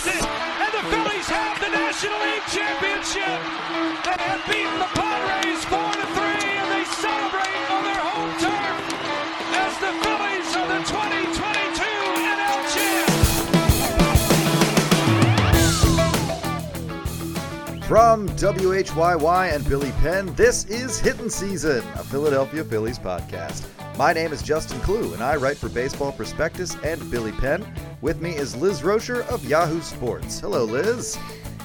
does it, and the Phillies have the National League championship. They have beaten the Padres four to three, and they celebrate on their home turf as the Phillies are the 2022 NL champs. From WHYY and Billy Penn, this is Hittin' Season, a Philadelphia Phillies podcast. My name is Justin Klugh, and I write for Baseball Prospectus and Billy Penn. With me is Liz Roscher of Yahoo Sports. Hello, Liz.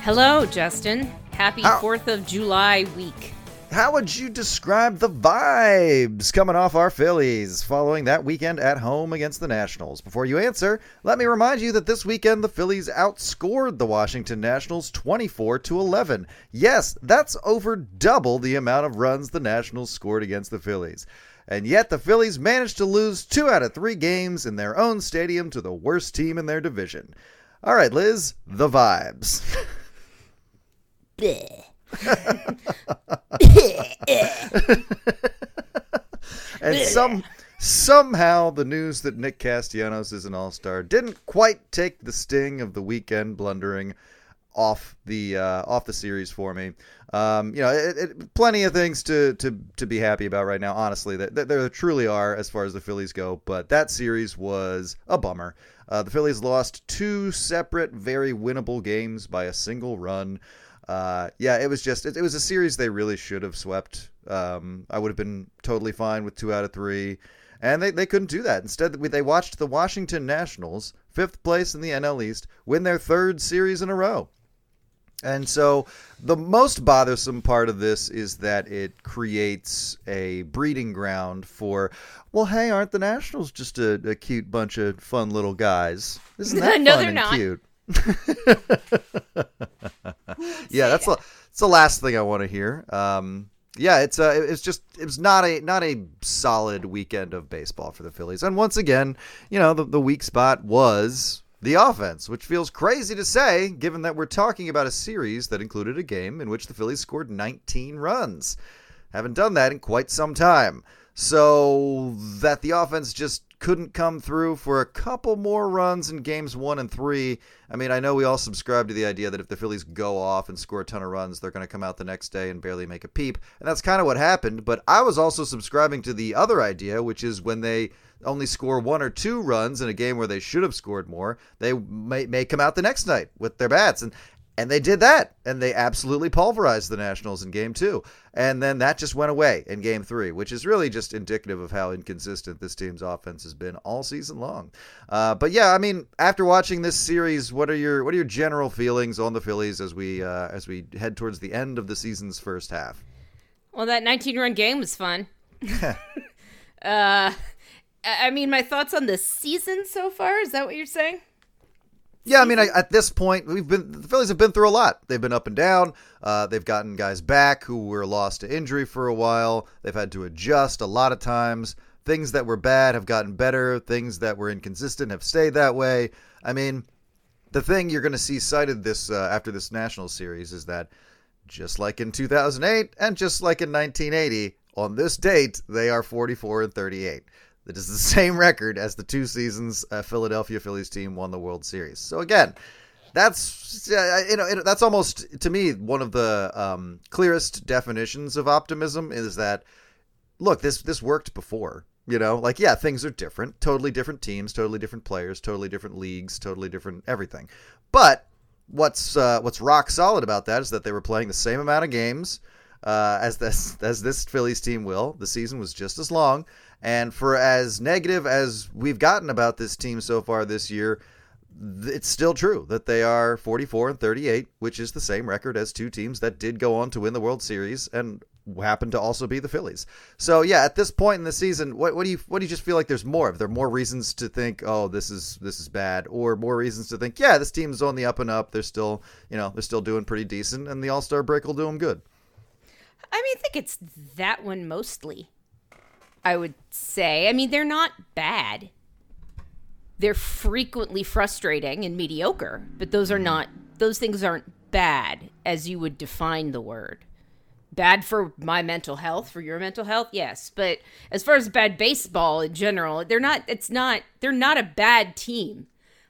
Hello, Justin. Happy How- 4th of July week. How would you describe the vibes coming off our Phillies following that weekend at home against the Nationals? Before you answer, let me remind you that this weekend the Phillies outscored the Washington Nationals 24 to 11. Yes, that's over double the amount of runs the Nationals scored against the Phillies. And yet the Phillies managed to lose 2 out of 3 games in their own stadium to the worst team in their division. All right, Liz, the vibes. and some somehow the news that Nick Castellanos is an all-star didn't quite take the sting of the weekend blundering off the uh, off the series for me. Um, you know, it, it, plenty of things to, to to be happy about right now. Honestly, that that there truly are as far as the Phillies go. But that series was a bummer. Uh, the Phillies lost two separate, very winnable games by a single run. Uh, yeah, it was just it, it was a series they really should have swept. Um, I would have been totally fine with two out of three, and they, they couldn't do that. Instead, they watched the Washington Nationals, fifth place in the NL East, win their third series in a row. And so the most bothersome part of this is that it creates a breeding ground for, well, hey, aren't the Nationals just a, a cute bunch of fun little guys? Isn't that No, fun they're and not. cute? yeah, that's the, that's the last thing I want to hear. Um, yeah, it's uh, it's just it was not a not a solid weekend of baseball for the Phillies, and once again, you know, the the weak spot was the offense, which feels crazy to say given that we're talking about a series that included a game in which the Phillies scored 19 runs. Haven't done that in quite some time. So that the offense just couldn't come through for a couple more runs in games one and three. I mean, I know we all subscribe to the idea that if the Phillies go off and score a ton of runs, they're going to come out the next day and barely make a peep. And that's kind of what happened. But I was also subscribing to the other idea, which is when they only score one or two runs in a game where they should have scored more, they may, may come out the next night with their bats. And and they did that, and they absolutely pulverized the Nationals in game two. And then that just went away in game three, which is really just indicative of how inconsistent this team's offense has been all season long. Uh, but yeah, I mean, after watching this series, what are your what are your general feelings on the Phillies as we uh, as we head towards the end of the season's first half? Well, that 19 run game was fun. uh, I I mean, my thoughts on the season so far, is that what you're saying? Yeah, I mean, I, at this point, we've been the Phillies have been through a lot. They've been up and down. Uh, they've gotten guys back who were lost to injury for a while. They've had to adjust a lot of times. Things that were bad have gotten better. Things that were inconsistent have stayed that way. I mean, the thing you're going to see cited this uh, after this national series is that just like in 2008 and just like in 1980, on this date they are 44 and 38. That is the same record as the two seasons a Philadelphia Phillies team won the World Series. So again, that's uh, you know it, that's almost to me one of the um, clearest definitions of optimism is that look this this worked before you know like yeah things are different totally different teams totally different players totally different leagues totally different everything but what's uh, what's rock solid about that is that they were playing the same amount of games uh, as this as this Phillies team will. The season was just as long, and for as negative as we've gotten about this team so far this year, it's still true that they are 44 and 38, which is the same record as two teams that did go on to win the World Series and happen to also be the Phillies. So yeah, at this point in the season, what, what do you what do you just feel like there's more? There are more reasons to think, oh, this is this is bad, or more reasons to think, yeah, this team's on the up and up. They're still you know they're still doing pretty decent, and the All Star break will do them good. I mean, I think it's that one mostly. I would say. I mean, they're not bad. They're frequently frustrating and mediocre, but those are not those things aren't bad as you would define the word. Bad for my mental health, for your mental health, yes. But as far as bad baseball in general, they're not it's not they're not a bad team.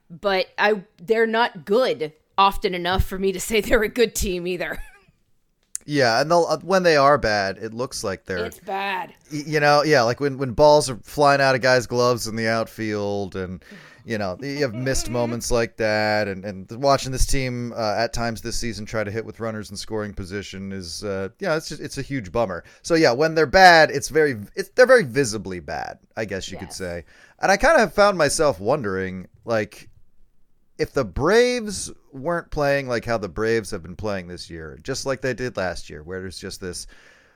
but I they're not good often enough for me to say they're a good team either. Yeah, and they'll, uh, when they are bad, it looks like they're It's bad. you know, yeah, like when when balls are flying out of guys' gloves in the outfield, and you know you have missed moments like that, and and watching this team uh, at times this season try to hit with runners in scoring position is uh, yeah, it's just it's a huge bummer. So yeah, when they're bad, it's very it's they're very visibly bad, I guess you could say, and I kind of have found myself wondering like if the Braves weren't playing like how the Braves have been playing this year, just like they did last year, where there's just this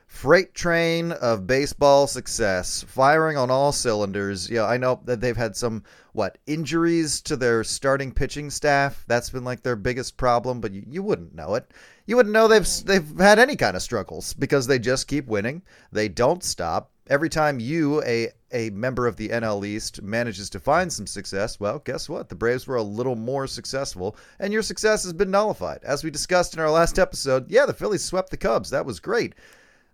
freight train of baseball success firing on all cylinders. Yeah, I know that they've had some what injuries to their starting pitching staff. That's been like their biggest problem, but you, you wouldn't know it. You wouldn't know they've they've had any kind of struggles because they just keep winning. They don't stop. Every time you, a a member of the NL East, manages to find some success, well, guess what? The Braves were a little more successful, and your success has been nullified. As we discussed in our last episode, yeah, the Phillies swept the Cubs. That was great.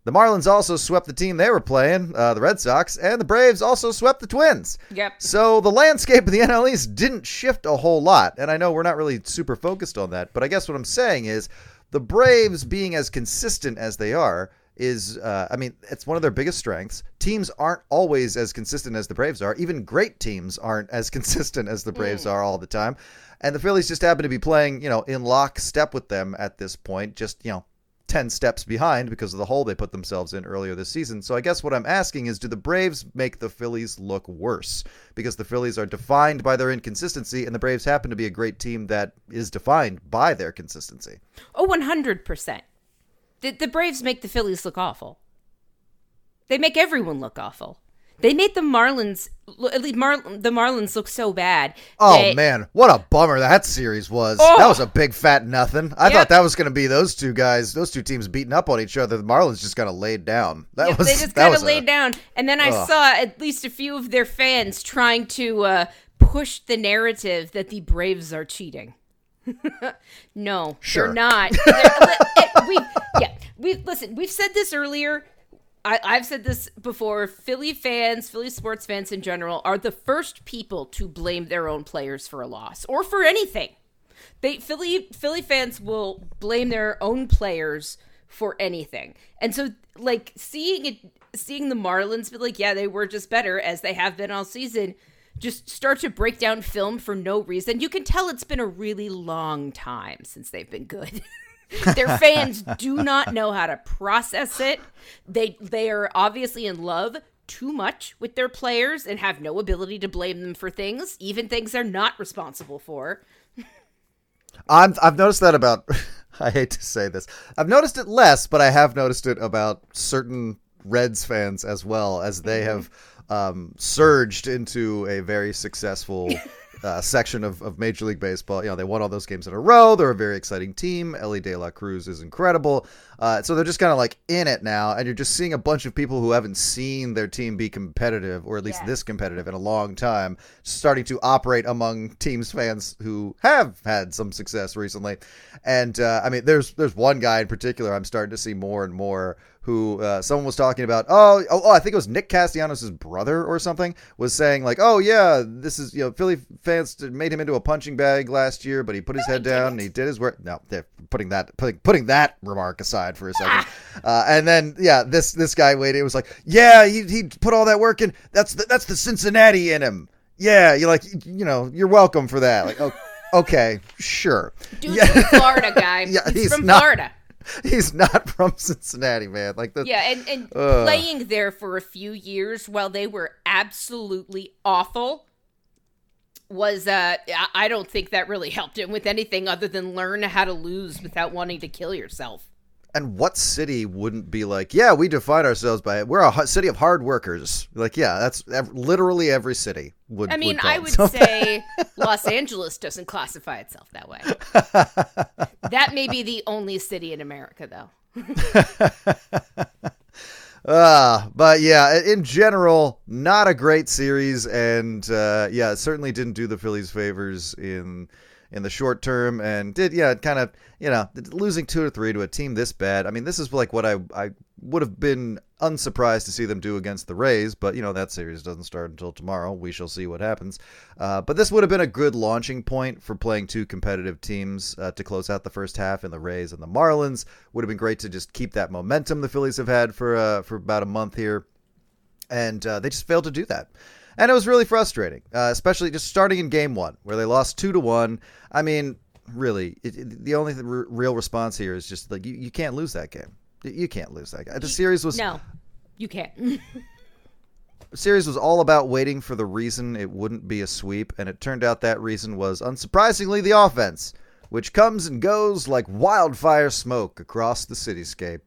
The Marlins also swept the team they were playing, uh, the Red Sox, and the Braves also swept the Twins. Yep. So the landscape of the NL East didn't shift a whole lot, and I know we're not really super focused on that, but I guess what I'm saying is the Braves being as consistent as they are is, uh, I mean, it's one of their biggest strengths. Teams aren't always as consistent as the Braves are. Even great teams aren't as consistent as the Braves are all the time. And the Phillies just happen to be playing, you know, in lockstep with them at this point, just, you know, 10 steps behind because of the hole they put themselves in earlier this season. So I guess what I'm asking is do the Braves make the Phillies look worse? Because the Phillies are defined by their inconsistency and the Braves happen to be a great team that is defined by their consistency. Oh, 100%. The, the Braves make the Phillies look awful. They make everyone look awful. They made the Marlins, at least Mar- the Marlins look so bad. Oh that- man, what a bummer that series was. Oh. That was a big fat nothing. I Yep. thought that was going to be those two guys, those two teams beating up on each other. The Marlins just kind of laid down. That Yep, was they just kind of a- laid down. And then I Ugh. saw at least a few of their fans trying to uh, push the narrative that the Braves are cheating. No, Sure. they're not. They're- we, yeah, we listen. We've said this earlier. I, I've said this before. Philly fans, Philly sports fans in general, are the first people to blame their own players for a loss or for anything. They Philly Philly fans will blame their own players for anything. And so like seeing it seeing the Marlins be like, yeah, they were just better as they have been all season, just start to break down film for no reason. You can tell it's been a really long time since they've been good. Their fans do not know how to process it. They they are obviously in love too much with their players and have no ability to blame them for things, even things they're not responsible for. I'm, I've noticed that about. I hate to say this. I've noticed it less, but I have noticed it about certain Reds fans as well, as they mm-hmm. have um, surged into a very successful uh, section of, of Major League Baseball. You know, they won all those games in a row. They're a very exciting team. Elly De La Cruz is incredible. Uh, so they're just kind of like in it now, and you're just seeing a bunch of people who haven't seen their team be competitive, or at least Yeah. this competitive, in a long time, starting to operate among teams fans who have had some success recently. And uh, I mean, there's there's one guy in particular I'm starting to see more and more who uh, someone was talking about. Oh, oh, oh, I think it was Nick Castellanos' brother or something was saying like, oh yeah, this is you know Philly fans made him into a punching bag last year, but he put his head down and he did his work. No, they're putting that putting putting that remark aside for a second. Uh, and then yeah, this this guy waited. It was like, yeah, he he put all that work in. That's the, that's the Cincinnati in him. Yeah, you're like you know you're welcome for that. Like oh, okay, sure. Dude's Yeah. from Florida, guy. Yeah, he's, he's from not- Florida. He's not from Cincinnati, man. Like the Yeah, and, and playing there for a few years while they were absolutely awful was uh I don't think that really helped him with anything other than learn how to lose without wanting to kill yourself. And what city wouldn't be like, yeah, we define ourselves by it. We're a city of hard workers. Like, yeah, that's ev- literally every city would. I mean, call I would say Los Angeles doesn't classify itself that way. that may be the only city in America though. Uh, but yeah, in general, not a great series, and uh, yeah, it certainly didn't do the Phillies favors in in the short term and did yeah kind of you know losing two or three to a team this bad. I mean this is like what i i would have been unsurprised to see them do against the rays but you know that series doesn't start until tomorrow. We shall see what happens. Uh, but this would have been a good launching point for playing two competitive teams uh, to close out the first half in the rays and the marlins. Would have been great to just keep that momentum the phillies have had for uh, for about a month here. And uh, they just failed to do that and it was really frustrating, uh, especially just starting in game one where they lost two to one. I mean, really, it, it, the only th- r- real response here is just like you, you can't lose that game. You can't lose that game. The series was no, you can't. the series was all about waiting for the reason it wouldn't be a sweep, and it turned out that reason was unsurprisingly the offense, which comes and goes like wildfire smoke across the cityscape.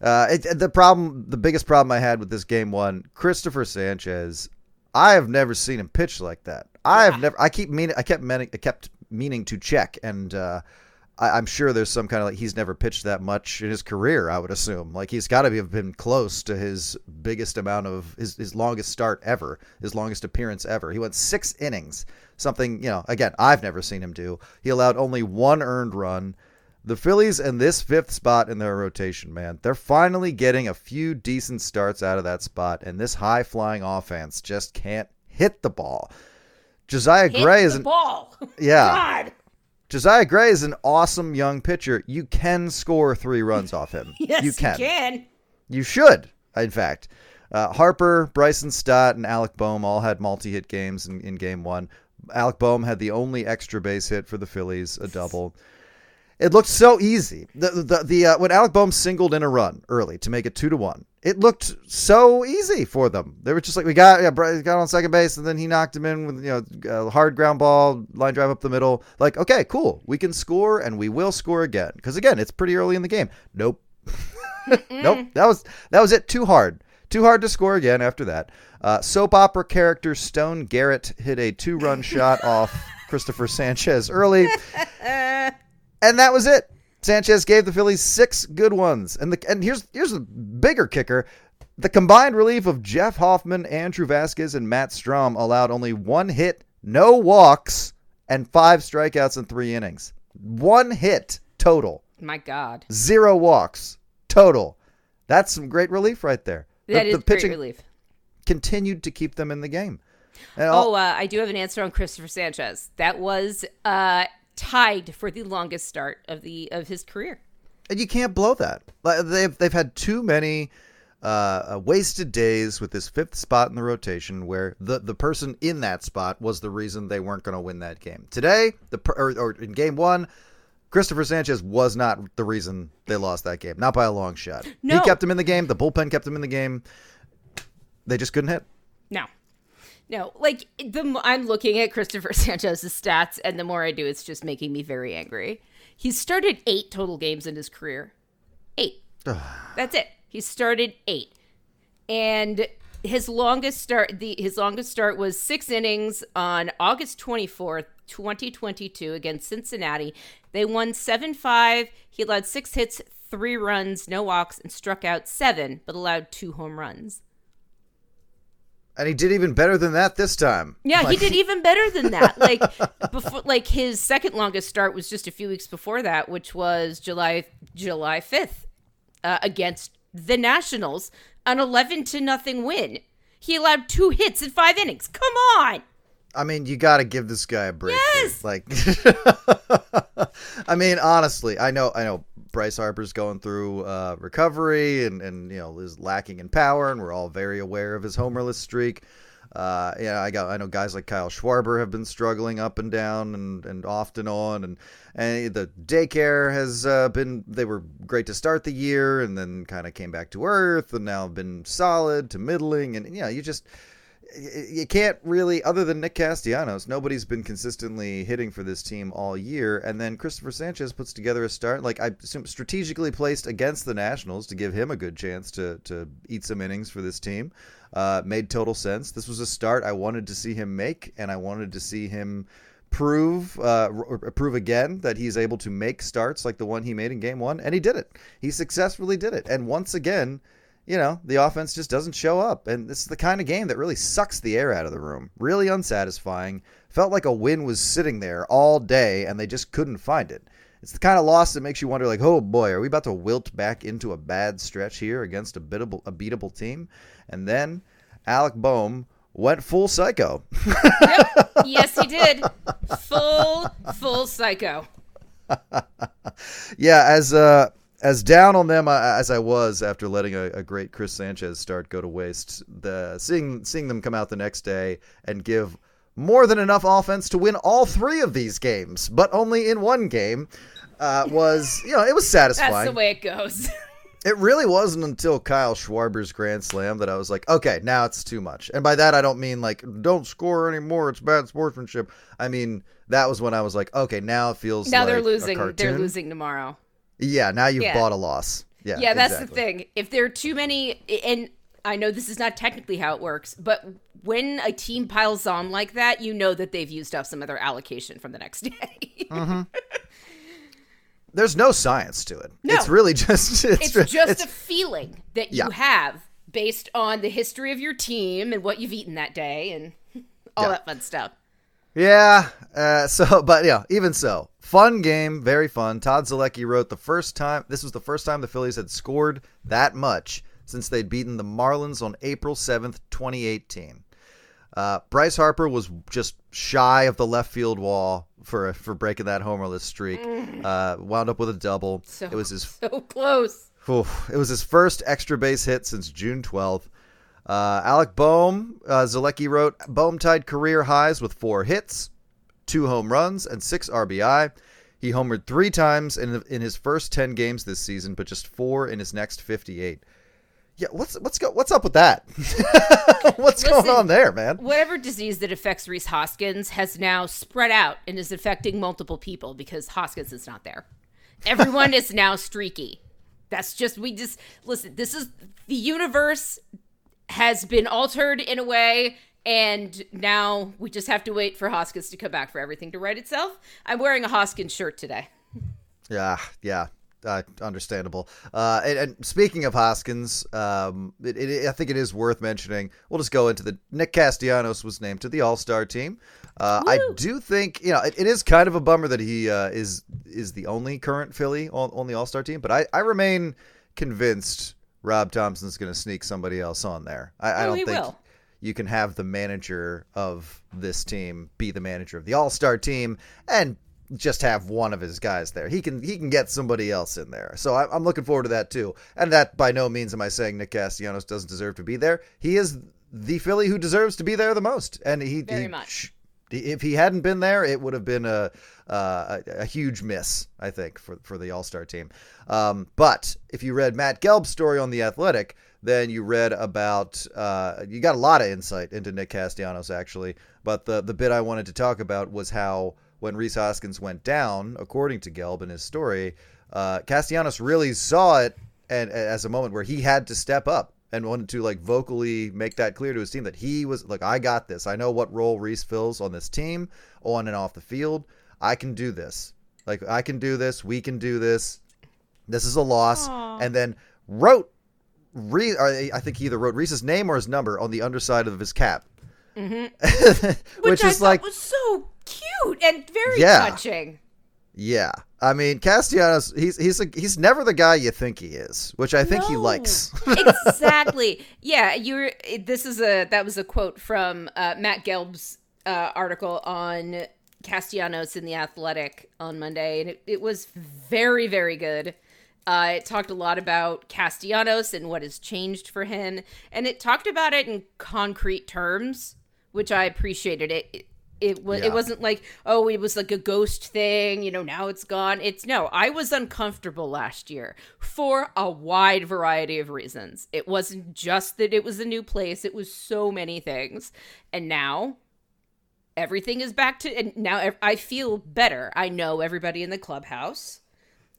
Uh, it, the problem, the biggest problem I had with this game one, Christopher Sanchez I have never seen him pitch like that. I have never. I keep meaning. I kept meaning. I kept meaning to check, and uh, I, am sure there's some kind of like he's never pitched that much in his career. I would assume like he's got to have been close to his biggest amount of his his longest start ever, his longest appearance ever. He went six innings, something you know. Again, I've never seen him do. He allowed only one earned run. The Phillies in this fifth spot in their rotation, man, they're finally getting a few decent starts out of that spot, and this high flying offense just can't hit the ball. Josiah Hit Gray is an ball. yeah. God. Josiah Gray is an awesome young pitcher. You can score three runs off him. Yes, you can. can. You should, in fact. Uh, Harper, Bryson Stott, and Alec Bohm all had multi-hit games in, in game one. Alec Bohm had the only extra base hit for the Phillies, a double. It looked so easy. The the, the uh, when Alec Bohm singled in a run early to make it two to one, it looked so easy for them. They were just like, we got yeah, got on second base, and then he knocked him in with you know a hard ground ball, line drive up the middle. Like, okay, cool, we can score, and we will score again. Because again, it's pretty early in the game. Nope, nope. That was that was it. Too hard. Too hard to score again after that. Uh, soap opera character Stone Garrett hit a two run shot off Christopher Sanchez early and that was it. Sanchez gave the Phillies six good ones, and the and here's here's the bigger kicker: the combined relief of Jeff Hoffman, Andrew Vasquez, and Matt Strahm allowed only one hit, no walks, and five strikeouts in three innings. One hit total, My God. zero walks total. That's some great relief right there. The- That is the pitching great relief. continued to keep them in the game. And Oh, all- uh, I do have an answer on Christopher Sanchez. That was uh, tied for the longest start of the of his career. and you can't blow that. They've they've had too many uh, wasted days with this fifth spot in the rotation, where the the person in that spot was the reason they weren't going to win that game. Today, the or, or in game one. Christopher Sanchez was not the reason they lost that game, not by a long shot. No. He kept him in the game. The bullpen kept him in the game. They just couldn't hit. No. No, like the I'm looking at Christopher Sanchez's stats, and the more I do, it's just making me very angry. He's started eight total games in his career. Eight. That's it. He started eight, and his longest start the his longest start was six innings on August 24th, 2022 against Cincinnati. They won 7-5. He allowed 6 hits, 3 runs, no walks and struck out 7 but allowed 2 home runs. And he did even better than that this time. Yeah, Like, he did even better than that. Like before like his second longest start was just a few weeks before that, which was July July 5th uh, against the Nationals, an 11 to nothing win. He allowed two hits in 5 innings. Come on. I mean, you got to give this guy a break. here. Yes! Like, I mean, honestly, I know, I know, Bryce Harper's going through uh, recovery and and you know is lacking in power, and we're all very aware of his homerless streak. Uh, yeah, I got, I know guys like Kyle Schwarber have been struggling up and down and, and off and on, and and the daycare has uh, been. They were great to start the year, and then kind of came back to earth, and now been solid to middling, and yeah, you just you can't really, other than Nick Castellanos, nobody's been consistently hitting for this team all year. And then Christopher Sanchez puts together a start, like I assume strategically placed against the Nationals to give him a good chance to to eat some innings for this team. Uh, made total sense. This was a start I wanted to see him make, and I wanted to see him prove uh, prove again that he's able to make starts like the one he made in Game One, and he did it. He successfully did it, and once again you know, the offense just doesn't show up. And this is the kind of game that really sucks the air out of the room. Really unsatisfying. Felt like a win was sitting there all day and they just couldn't find it. It's the kind of loss that makes you wonder, like, oh boy, are we about to wilt back into a bad stretch here against a beatable, a beatable team? And then Alec Bohm went full psycho. yep. Yes, he did. Full, full psycho. yeah, as uh, as down on them uh, as I was after letting a, a, great Chris Sanchez start go to waste, the seeing seeing them come out the next day and give more than enough offense to win all three of these games, but only in one game, uh, was you know it was satisfying. That's the way it goes. It really wasn't until Kyle Schwarber's grand slam that I was like, okay, now it's too much. And by that, I don't mean like, don't score anymore. It's bad sportsmanship. I mean, that was when I was like, okay, now it feels now like they're losing. They're losing tomorrow. Yeah, now you've yeah. bought a loss. Yeah, yeah, that's exactly. the thing. If there are too many, and I know this is not technically how it works, but when a team piles on like that, you know that they've used up some of their allocation from the next day. mm-hmm. There's no science to it. No. It's really just it's, it's just it's, a feeling that you yeah. have based on the history of your team and what you've eaten that day and all yeah. that fun stuff. Yeah. Uh, so, but yeah, even so, fun game, very fun. Todd Zolecki wrote the first time. This was the first time the Phillies had scored that much since they'd beaten the Marlins on April seventh, twenty eighteen. Uh, Bryce Harper was just shy of the left field wall for for breaking that homerless streak. Mm. Uh, wound up with a double. So, it was his so close. It was his first extra base hit since June 12th. Uh, Alec Bohm, uh, Zolecki wrote, Bohm tied career highs with four hits, two home runs, and six RBI. He homered three times in in his first 10 games this season, but just four in his next 58. Yeah, what's what's go, what's up with that? what's Listen, going on there, man? Whatever disease that affects Rhys Hoskins has now spread out and is affecting multiple people because Hoskins is not there. Everyone is now streaky. That's just we just listen. This is the universe has been altered in a way, and now we just have to wait for Hoskins to come back for everything to right itself. I'm wearing a Hoskins shirt today. Yeah, yeah uh, understandable. Uh, and, and, speaking of Hoskins, um, it, it, I think it is worth mentioning. We'll just go into the Nick Castellanos was named to the All Star team. Uh, I do think you know it, it is kind of a bummer that he uh, is is the only current Philly on, on the All Star team, but I, I remain convinced Rob Thomson's going to sneak somebody else on there. I, I oh, don't think. Will. You can have the manager of this team be the manager of the All Star team and just have one of his guys there. He can he can get somebody else in there. So I, am looking forward to that too. And that by no means am I saying Nick Castellanos doesn't deserve to be there. He is the Philly who deserves to be there the most. And he very he, much. If he hadn't been there, it would have been a uh, a, a, huge miss, I think, for for the All Star team. Um, but if you read Matt Gelb's story on the Athletic, then you read about uh, you got a lot of insight into Nick Castellanos actually. But the the bit I wanted to talk about was how when Rhys Hoskins went down, according to Gelb in his story, uh, Castellanos really saw it and, as a moment where he had to step up and wanted to like vocally make that clear to his team that he was like, I got this. I know what role Rhys fills on this team, on and off the field. I can do this. Like I can do this. We can do this. This is a loss. Aww. And then wrote I think he either wrote Rhys's name or his number on the underside of his cap. Mm-hmm. Which, Which is like was so cute and very yeah. touching. Yeah, I mean Castellanos. He's he's a, he's never the guy you think he is, which I think no. he likes. exactly. Yeah, you're. This is a that was a quote from uh, Matt Gelb's uh, article on Castellanos in the Athletic on Monday, and it, it was very very good. Uh, it talked a lot about Castellanos and what has changed for him, and it talked about it in concrete terms, which I appreciated. It it was yeah. it wasn't like oh it was like a ghost thing you know now it's gone. It's no i was uncomfortable last year for a wide variety of reasons. It wasn't just that it was a new place it was so many things. And now everything is back to and now i feel better. I know everybody in the clubhouse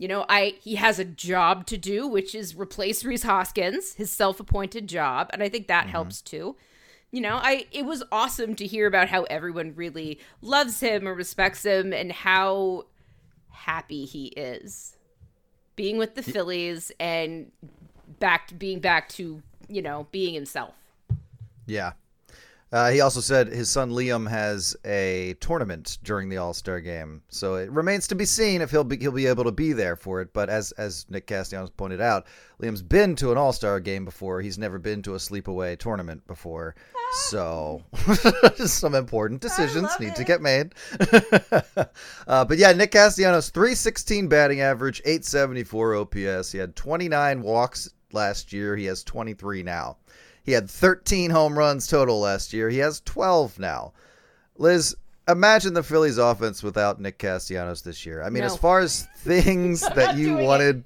you know i he has a job to do which is replace Rhys Hoskins his self-appointed job and i think that mm-hmm. helps too you know, I it was awesome to hear about how everyone really loves him and respects him and how happy he is being with the Phillies and back being back to you know being himself. Yeah. Uh, he also said his son Liam has a tournament during the All Star game, so it remains to be seen if he'll be he'll be able to be there for it. But as as Nick Castellanos pointed out, Liam's been to an All Star game before. He's never been to a sleepaway tournament before, so some important decisions need to get made. uh, but yeah, Nick Castellanos, three sixteen batting average, eight seventy four OPS. He had twenty nine walks last year. He has twenty three now. He had 13 home runs total last year. He has 12 now. Liz, imagine the Phillies offense without Nick Castellanos this year. I mean, No. as far as things that you doing it. wanted,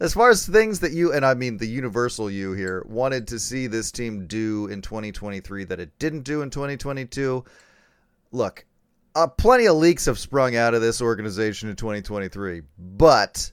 as far as things that you, and I mean the universal you here, wanted to see this team do in 2023 that it didn't do in 2022, look, uh, plenty of leaks have sprung out of this organization in 2023, but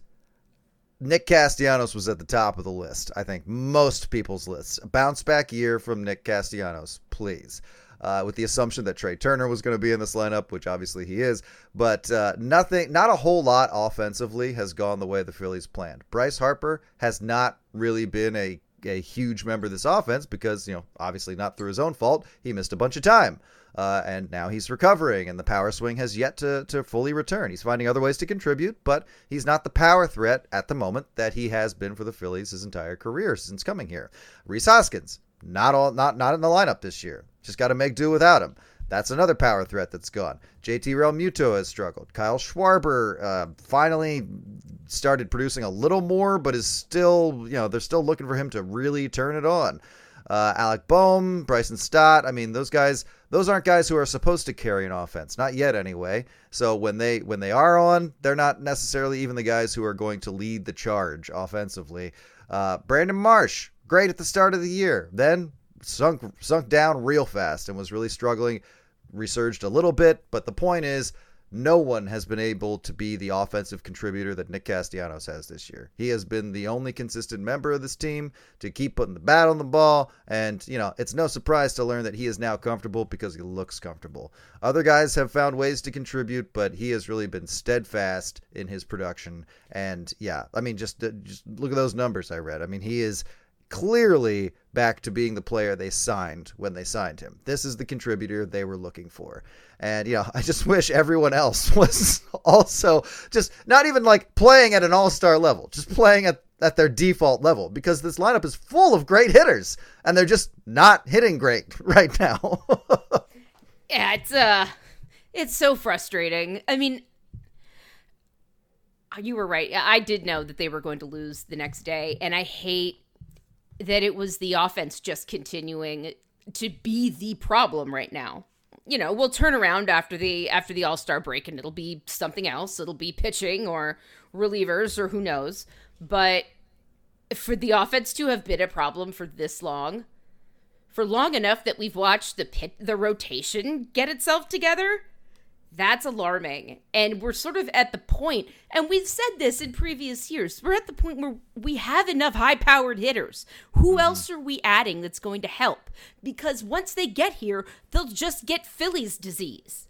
Nick Castellanos was at the top of the list. I think most people's lists. Bounce back year from Nick Castellanos, please. Uh, with the assumption that Trea Turner was going to be in this lineup, which obviously he is, but uh, nothing, not a whole lot offensively has gone the way the Phillies planned. Bryce Harper has not really been a a huge member of this offense because you know obviously not through his own fault he missed a bunch of time uh, and now he's recovering and the power swing has yet to, to fully return he's finding other ways to contribute but he's not the power threat at the moment that he has been for the phillies his entire career since coming here rhys hoskins not all not not in the lineup this year just got to make do without him that's another power threat that's gone. JT Realmuto has struggled. Kyle Schwarber uh, finally started producing a little more, but is still, you know, they're still looking for him to really turn it on. Uh, Alec Bohm, Bryson Stott. I mean, those guys, those aren't guys who are supposed to carry an offense, not yet anyway. So when they when they are on, they're not necessarily even the guys who are going to lead the charge offensively. Uh, Brandon Marsh, great at the start of the year, then sunk sunk down real fast and was really struggling resurged a little bit, but the point is, no one has been able to be the offensive contributor that Nick Castellanos has this year. He has been the only consistent member of this team to keep putting the bat on the ball, and you know it's no surprise to learn that he is now comfortable because he looks comfortable. Other guys have found ways to contribute, but he has really been steadfast in his production. And yeah, I mean, just just look at those numbers I read. I mean, he is clearly back to being the player they signed when they signed him. This is the contributor they were looking for. And, you know, I just wish everyone else was also just not even like playing at an all star level, just playing at, at their default level because this lineup is full of great hitters and they're just not hitting great right now. Yeah, it's uh it's so frustrating. I mean you were right. I did know that they were going to lose the next day and I hate that it was the offense just continuing to be the problem right now. You know, we'll turn around after the after the All-Star break and it'll be something else. It'll be pitching or relievers or who knows. But for the offense to have been a problem for this long, for long enough that we've watched the pit the rotation get itself together that's alarming and we're sort of at the point and we've said this in previous years we're at the point where we have enough high powered hitters who else are we adding that's going to help because once they get here they'll just get phillies disease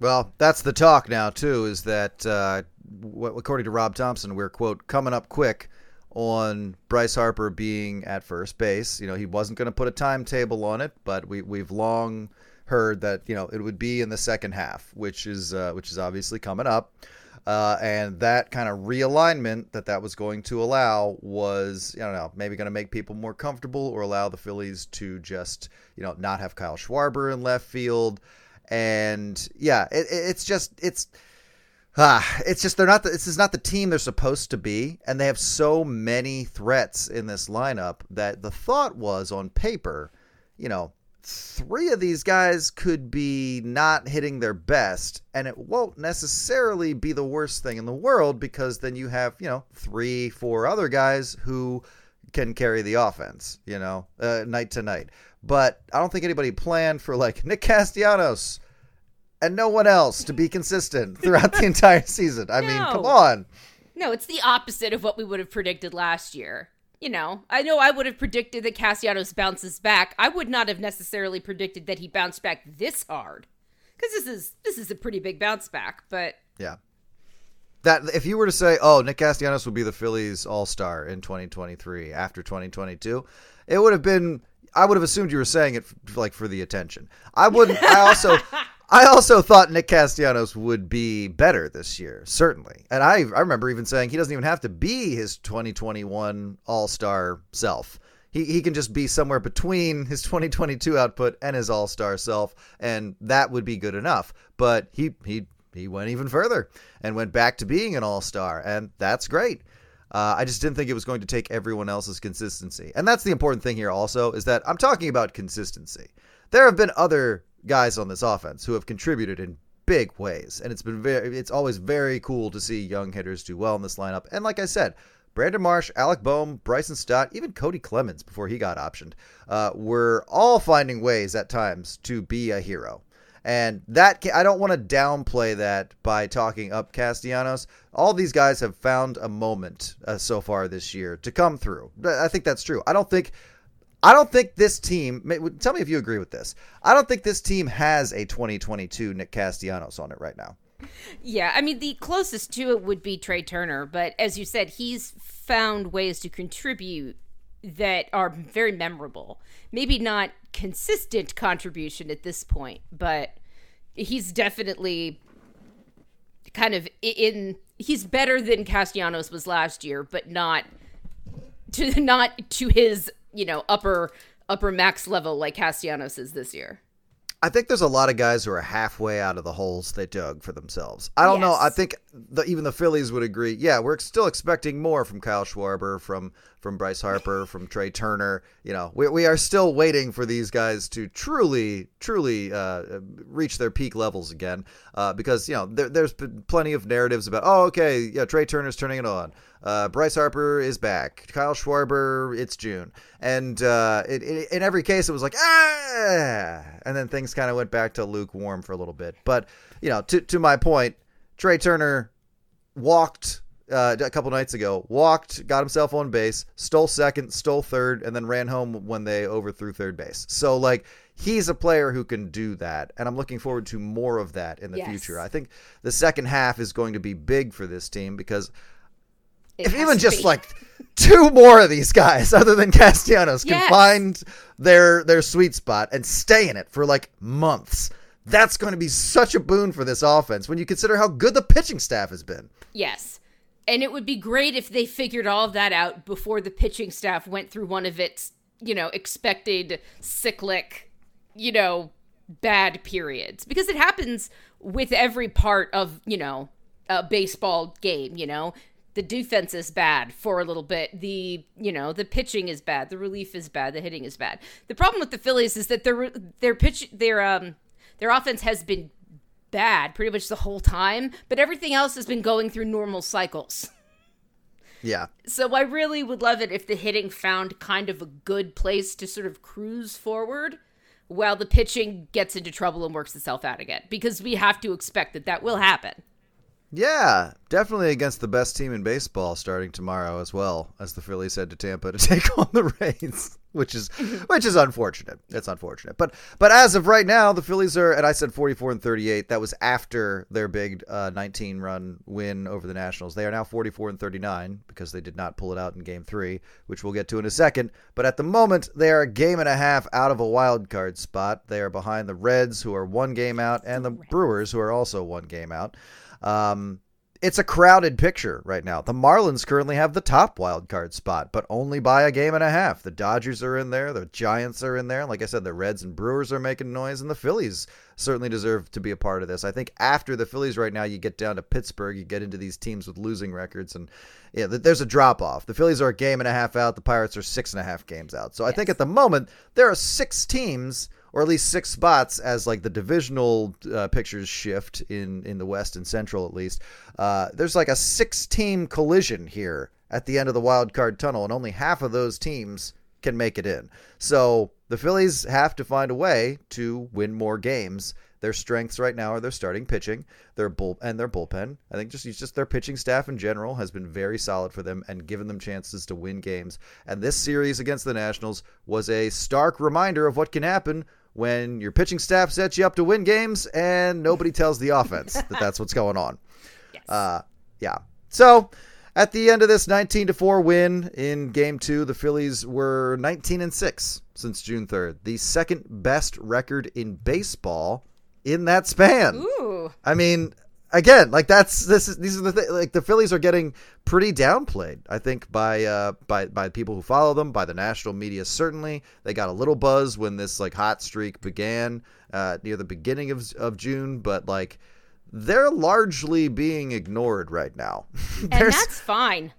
Well, that's the talk now too. Is that uh, w- according to Rob Thomson, we're quote coming up quick on Bryce Harper being at first base. You know, he wasn't going to put a timetable on it, but we we've long heard that you know it would be in the second half, which is uh, which is obviously coming up. Uh, and that kind of realignment that that was going to allow was, I don't know, maybe going to make people more comfortable or allow the Phillies to just, you know, not have Kyle Schwarber in left field. And yeah, it, it- it's just, it's, ah, it's just they're not, the, this is not the team they're supposed to be. And they have so many threats in this lineup that the thought was on paper, you know, three of these guys could be not hitting their best and it won't necessarily be the worst thing in the world because then you have you know three four other guys who can carry the offense you know uh, night to night. But i don't think anybody planned for like nick castellanos and no one else to be consistent throughout the entire season. I mean come on. No it's the opposite of what we would have predicted last year you know, I know I would have predicted that Castellanos bounces back. I would not have necessarily predicted that he bounced back this hard. Because this is this is a pretty big bounce back, but yeah That if you were to say, "Oh, Nick Castellanos would be the Phillies All Star in 2023 after 2022," it would have been. I would have assumed you were saying it f- like for the attention. I wouldn't. I also. I also thought Nick Castellanos would be better this year, certainly. And I, I remember even saying he doesn't even have to be his 2021 All Star self. He, he can just be somewhere between his 2022 output and his All Star self, and that would be good enough. But he, he, he went even further and went back to being an All Star, and that's great. Uh, I just didn't think it was going to take everyone else's consistency. And that's the important thing here, also, is that I'm talking about consistency. There have been other guys on this offense who have contributed in big ways, and it's been very, it's always very cool to see young hitters do well in this lineup. And like I said, Brandon Marsh, Alec Bohm, Bryson Stott, even Cody Clemens before he got optioned, uh, were all finding ways at times to be a hero. And that I don't want to downplay that by talking up Castellanos. All these guys have found a moment uh, so far this year to come through. I think that's true. I don't think I don't think this team. Tell me if you agree with this. I don't think this team has a 2022 Nick Castellanos on it right now. Yeah, I mean the closest to it would be Trea Turner, but as you said, he's found ways to contribute that are very memorable. Maybe not consistent contribution at this point, but he's definitely kind of in he's better than Castellanos was last year, but not to not to his, you know, upper upper max level like Castellanos is this year. I think there's a lot of guys who are halfway out of the holes they dug for themselves. I don't yes. know. I think the, even the Phillies would agree. Yeah, we're still expecting more from Kyle Schwarber, from from Bryce Harper, from Trea Turner. You know, we, we are still waiting for these guys to truly, truly uh, reach their peak levels again. Uh, because you know, there, has been plenty of narratives about, oh, okay, yeah, Trea Turner's turning it on. Uh, Bryce Harper is back. Kyle Schwarber, it's June, and uh, it, it, in every case, it was like ah, and then things kind of went back to lukewarm for a little bit. But you know, to to my point, Trea Turner walked uh, a couple nights ago, walked, got himself on base, stole second, stole third, and then ran home when they overthrew third base. So like he's a player who can do that, and I'm looking forward to more of that in the yes. future. I think the second half is going to be big for this team because it if even just be. like two more of these guys other than Castellanos yes. can find their their sweet spot and stay in it for like months. That's going to be such a boon for this offense when you consider how good the pitching staff has been. Yes. And it would be great if they figured all of that out before the pitching staff went through one of its, you know, expected cyclic, you know, bad periods. Because it happens with every part of, you know, a baseball game, you know the defense is bad for a little bit. The you know the pitching is bad. The relief is bad. The hitting is bad. The problem with the Phillies is that their their pitch their um their offense has been bad pretty much the whole time, but everything else has been going through normal cycles. Yeah. So I really would love it if the hitting found kind of a good place to sort of cruise forward while the pitching gets into trouble and works itself out again because we have to expect that that will happen. Yeah, definitely against the best team in baseball starting tomorrow as well as the Phillies head to Tampa to take on the Rays, which is which is unfortunate. It's unfortunate. But but as of right now, the Phillies are and I said 44 and 38. That was after their big uh, 19 run win over the Nationals. They are now 44 and 39 because they did not pull it out in game 3, which we'll get to in a second. But at the moment, they are a game and a half out of a wild card spot. They are behind the Reds who are one game out and the Brewers who are also one game out. Um, it's a crowded picture right now. The Marlins currently have the top wild card spot, but only by a game and a half. The Dodgers are in there, the Giants are in there. Like I said, the Reds and Brewers are making noise, and the Phillies certainly deserve to be a part of this. I think after the Phillies right now, you get down to Pittsburgh, you get into these teams with losing records, and yeah, there's a drop off. The Phillies are a game and a half out, the Pirates are six and a half games out. So yes. I think at the moment, there are six teams or at least six spots as like the divisional uh, pictures shift in in the West and Central at least. Uh, there's like a six team collision here at the end of the wild card tunnel, and only half of those teams can make it in. So the Phillies have to find a way to win more games. Their strengths right now are their starting pitching, their bull and their bullpen. I think just just their pitching staff in general has been very solid for them and given them chances to win games. And this series against the Nationals was a stark reminder of what can happen when your pitching staff sets you up to win games and nobody tells the offense that that's what's going on. Yes. Uh, yeah. So at the end of this 19 to 4 win in game two, the Phillies were 19 and 6 since June 3rd, the second best record in baseball in that span. Ooh. I mean, again, like that's this is these are the th- like the Phillies are getting pretty downplayed. I think by uh by by people who follow them, by the national media certainly. They got a little buzz when this like hot streak began uh near the beginning of of June, but like they're largely being ignored right now. And that's fine.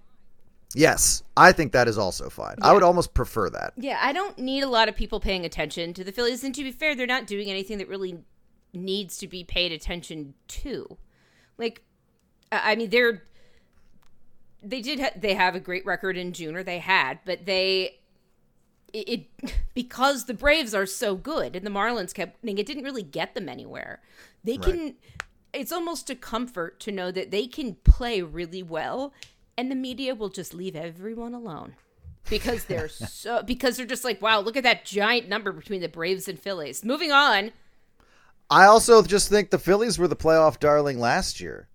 yes, I think that is also fine. I would almost prefer that. Yeah, I don't need a lot of people paying attention to the Phillies. And to be fair, they're not doing anything that really needs to be paid attention to. Like, I mean, they're they did ha- they have a great record in June, or they had, but they it, it because the Braves are so good and the Marlins kept winning, it didn't really get them anywhere. They can. It's almost a comfort to know that they can play really well, and the media will just leave everyone alone because they're so because they're just like wow look at that giant number between the braves and phillies moving on I also just think the Phillies were the playoff darling last year,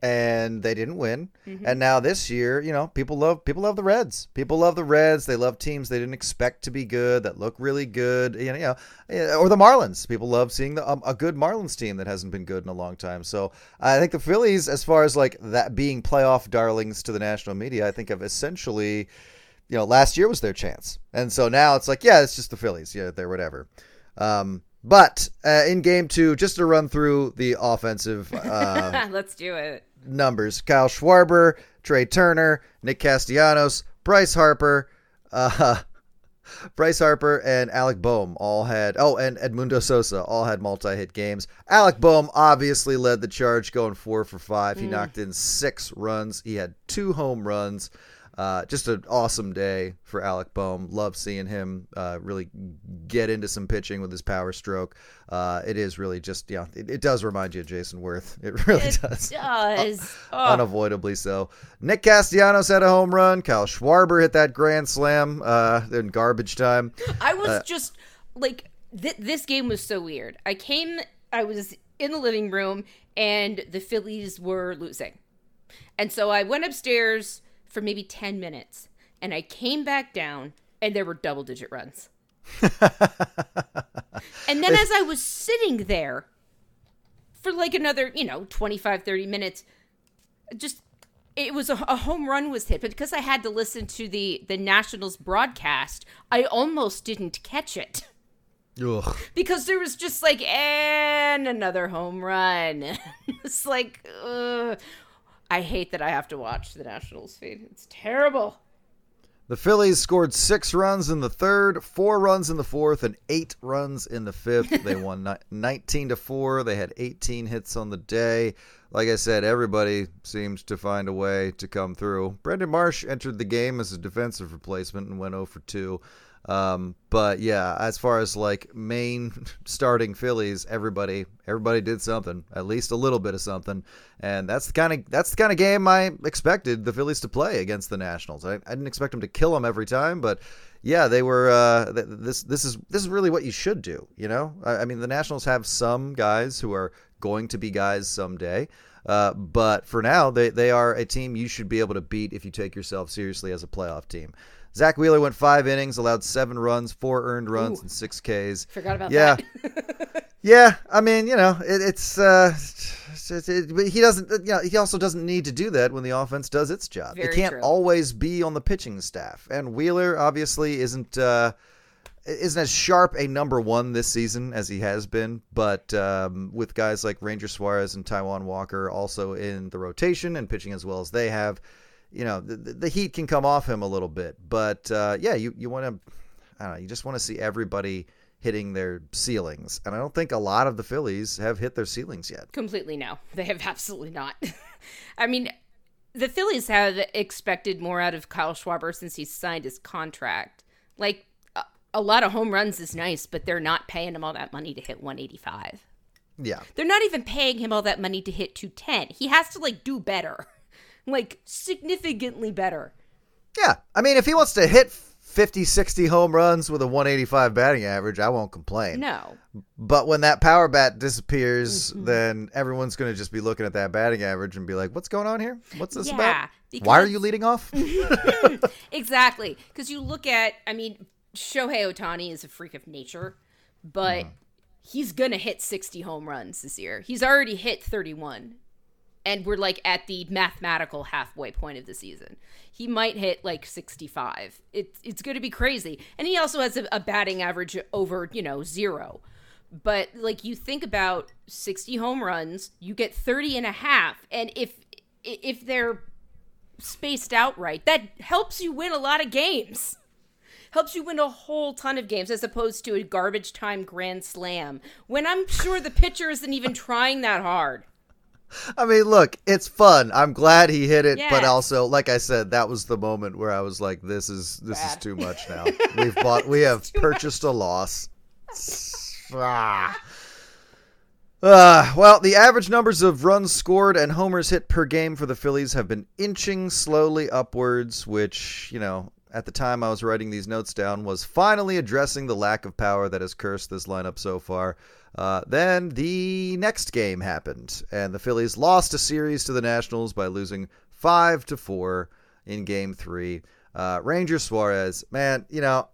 and they didn't win. And now this year, you know, people love people love the Reds. People love the Reds. They love teams they didn't expect to be good that look really good. You know, eh, or the Marlins. People love seeing the, um, a good Marlins team that hasn't been good in a long time. So I think the Phillies, as far as like that being playoff darlings to the national media, I think have essentially. You know, last year was their chance, and so now it's like, yeah, it's just the Phillies. Yeah, they're whatever. Um, but uh, in game two, just to run through the offensive uh, let's do it numbers Kyle Schwarber, Trea Turner, Nick Castellanos, Bryce Harper, uh, Bryce Harper, and Alec Bohm all had, oh, and Edmundo Sosa all had multi hit games. Alec Bohm obviously led the charge going four for five. He knocked in six runs, he had two home runs. Uh, just an awesome day for Alec Bohm. Love seeing him uh, really get into some pitching with his power stroke. Uh, it is really just, yeah, it, it does remind you of Jayson Werth. It really it does. does Oh, Unavoidably so. Nick Castellanos had a home run. Kyle Schwarber hit that grand slam uh, in garbage time. i was uh, just like th- this game was so weird i came i was in the living room and the phillies were losing and so i went upstairs for maybe 10 minutes and i came back down and there were double digit runs and then as i was sitting there for like another you know 25 30 minutes just it was a, a home run was hit but because i had to listen to the the nationals broadcast i almost didn't catch it Ugh. because there was just like and another home run it's like ugh. I hate that i have to watch the nationals feed it's terrible The Phillies scored six runs in the third, four runs in the fourth, and eight runs in the fifth. They won 19 to four. They had 18 hits on the day. Like I said, everybody seemed to find a way to come through. Brandon Marsh entered the game as a defensive replacement and went 0 for 2. Um, but yeah, as far as like main starting Phillies, everybody everybody did something, at least a little bit of something, and that's the kind of that's the kind of game I expected the Phillies to play against the Nationals. I, I didn't expect them to kill them every time, but yeah, they were. Uh, th- this this is this is really what you should do. You know, I, I mean, the Nationals have some guys who are going to be guys someday. Uh, but for now, they, they are a team you should be able to beat if you take yourself seriously as a playoff team. Zack Wheeler went five innings, allowed seven runs, four earned runs, Ooh. and six Ks. forgot about Yeah. that Yeah, I mean, you know, it, it's uh, it's- it's- it, but he doesn't. You know, he also doesn't need to do that when the offense does its job. Very it can't true. always be on the pitching staff, and Wheeler obviously isn't. Uh, isn't as sharp a number one this season as he has been, but um, with guys like Ranger Suarez and Taijuan Walker also in the rotation and pitching as well as they have, you know, the, the heat can come off him a little bit. But uh, yeah, you, you want to, I don't know, you just want to see everybody hitting their ceilings. And I don't think a lot of the Phillies have hit their ceilings yet. Completely no. They have absolutely not. I mean, the Phillies have expected more out of Kyle Schwarber since he signed his contract. Like, a, a lot of home runs is nice, but they're not paying him all that money to hit 185. Yeah. They're not even paying him all that money to hit 210. He has to, like, do better. Like, significantly better. Yeah. I mean, if he wants to hit 50, 60 home runs with a 185 batting average, I won't complain. No. But when that power bat disappears, Mm-hmm. then everyone's going to just be looking at that batting average and be like, "What's going on here? What's this Yeah, about? Why are you leading off?" Exactly. Because you look at, I mean, Shohei Ohtani is a freak of nature, but he's going to hit 60 home runs this year. He's already hit 31. And we're like at the mathematical halfway point of the season. He might hit like 65. It's it's going to be crazy. And he also has a, a batting average over, you know, zero. But like you think about 60 home runs, you get 30 and a half. And if if they're spaced out right, that helps you win a lot of games. Helps you win a whole ton of games as opposed to a garbage time grand slam when I'm sure the pitcher isn't even trying that hard. I mean, look, it's fun. I'm glad he hit it, but also, like I said, that was the moment where I was like, "This is this is too much now. We've bought, we have purchased a loss." ah. Uh, well, the average numbers of runs scored and homers hit per game for the Phillies have been inching slowly upwards, which, you know, at the time I was writing these notes down, was finally addressing the lack of power that has cursed this lineup so far. Uh, then the next game happened, and the Phillies lost a series to the Nationals by losing five to four in Game Three. Uh, Ranger Suarez, man, you know,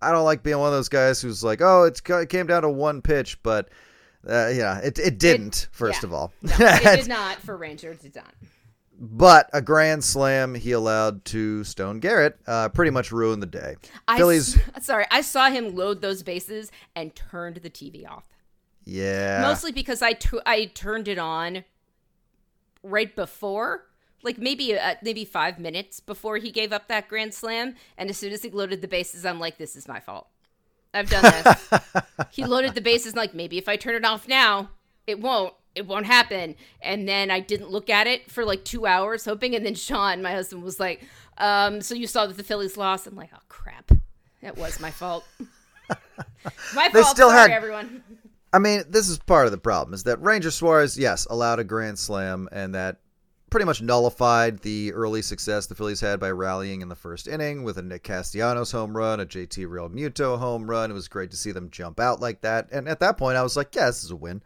I don't like being one of those guys who's like, oh, it's, it came down to one pitch, but uh, yeah, it it didn't. first yeah. of all, No, it did not for Ranger. It did not. But a grand slam he allowed to Stone Garrett uh, pretty much ruined the day. I Phillies, s- sorry, I saw him load those bases and turned the TV off. yeah, Mostly because I I turned it on right before, like maybe uh, maybe five minutes before he gave up that grand slam. And as soon as he loaded the bases, I'm like, this is my fault. I've done this. he loaded the bases like maybe if I turn it off now, it won't. It won't happen. And then I didn't look at it for like two hours, hoping. And then Sean, my husband, was like, um, "So you saw that the Phillies lost?" I'm like, "Oh crap, that was my fault." my They fault. still Sorry, had- everyone. I mean, this is part of the problem is that Ranger Suarez, yes, allowed a grand slam, and that pretty much nullified the early success the Phillies had by rallying in the first inning with a Nick Castellanos home run, a JT Realmuto home run. It was great to see them jump out like that. And at that point, I was like, yeah, this is a win.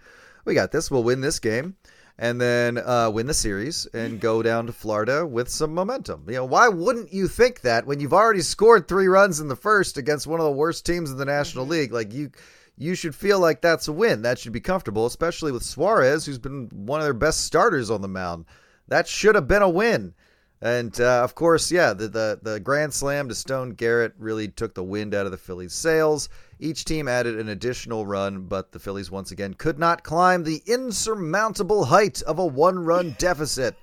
We got this. We'll win this game. And then uh, win the series and go down to Florida with some momentum. You know, why wouldn't you think that when you've already scored three runs in the first against one of the worst teams in the National League? Like you, you should feel like that's a win. That should be comfortable, especially with Suarez, who's been one of their best starters on the mound. That should have been a win. And uh, of course, yeah, the, the the grand slam to Stone Garrett really took the wind out of the Phillies' sails. Each team added an additional run, but the Phillies once again could not climb the insurmountable height of a one-run deficit.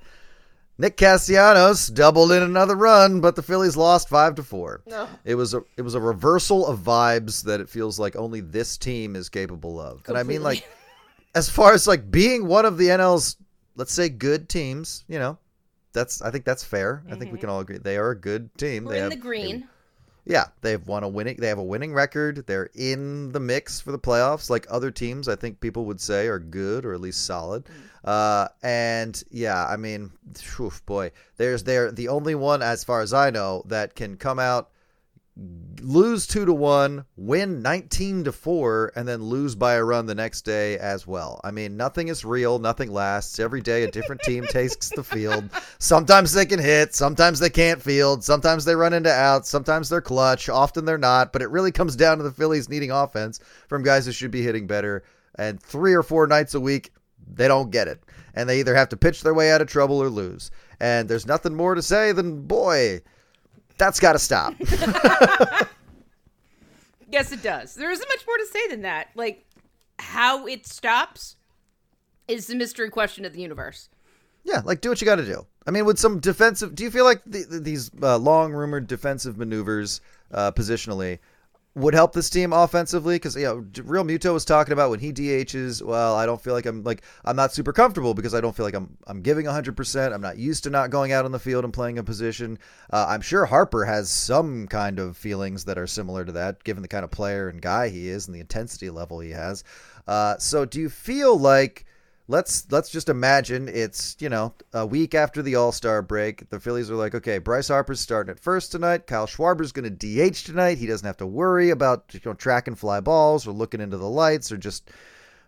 Nick Castellanos doubled in another run, but the Phillies lost five to four. No. It was a it was a reversal of vibes that it feels like only this team is capable of. And I mean, like, as far as like being one of the NL's let's say good teams, you know, that's I think that's fair. I think we can all agree they are a good team. We're they in have the green. yeah, they've won a winning. They have a winning record. They're in the mix for the playoffs, like other teams. I think people would say are good or at least solid. Uh, and yeah, I mean, boy, there's they're the only one, as far as I know, that can come out, lose two to one, win nineteen to four, and then lose by a run the next day as well. I mean, nothing is real. Nothing lasts. Every day, a different team takes the field. Sometimes they can hit. Sometimes they can't field. Sometimes they run into outs. Sometimes they're clutch. Often they're not. But it really comes down to the Phillies needing offense from guys who should be hitting better. And three or four nights a week, they don't get it. And they either have to pitch their way out of trouble or lose. And there's nothing more to say than, boy, that's got to stop. Yes, it does. There isn't much more to say than that. Like, how it stops is the mystery question of the universe. Yeah, like do what you got to do. I mean, with some defensive, do you feel like the, these uh, long rumored defensive maneuvers uh, positionally would help this team offensively? Because you know, Realmuto was talking about when he DHs. Well, I don't feel like I'm like I'm not super comfortable because I don't feel like I'm I'm giving 100. percent I'm not used to not going out on the field and playing a position. Uh, I'm sure Harper has some kind of feelings that are similar to that, given the kind of player and guy he is and the intensity level he has. Uh, so, do you feel like let's let's just imagine it's you know a week after the All Star break. The Phillies are like, okay, Bryce Harper's starting at first tonight. Kyle Schwarber's going to DH tonight. He doesn't have to worry about you know track and fly balls or looking into the lights or just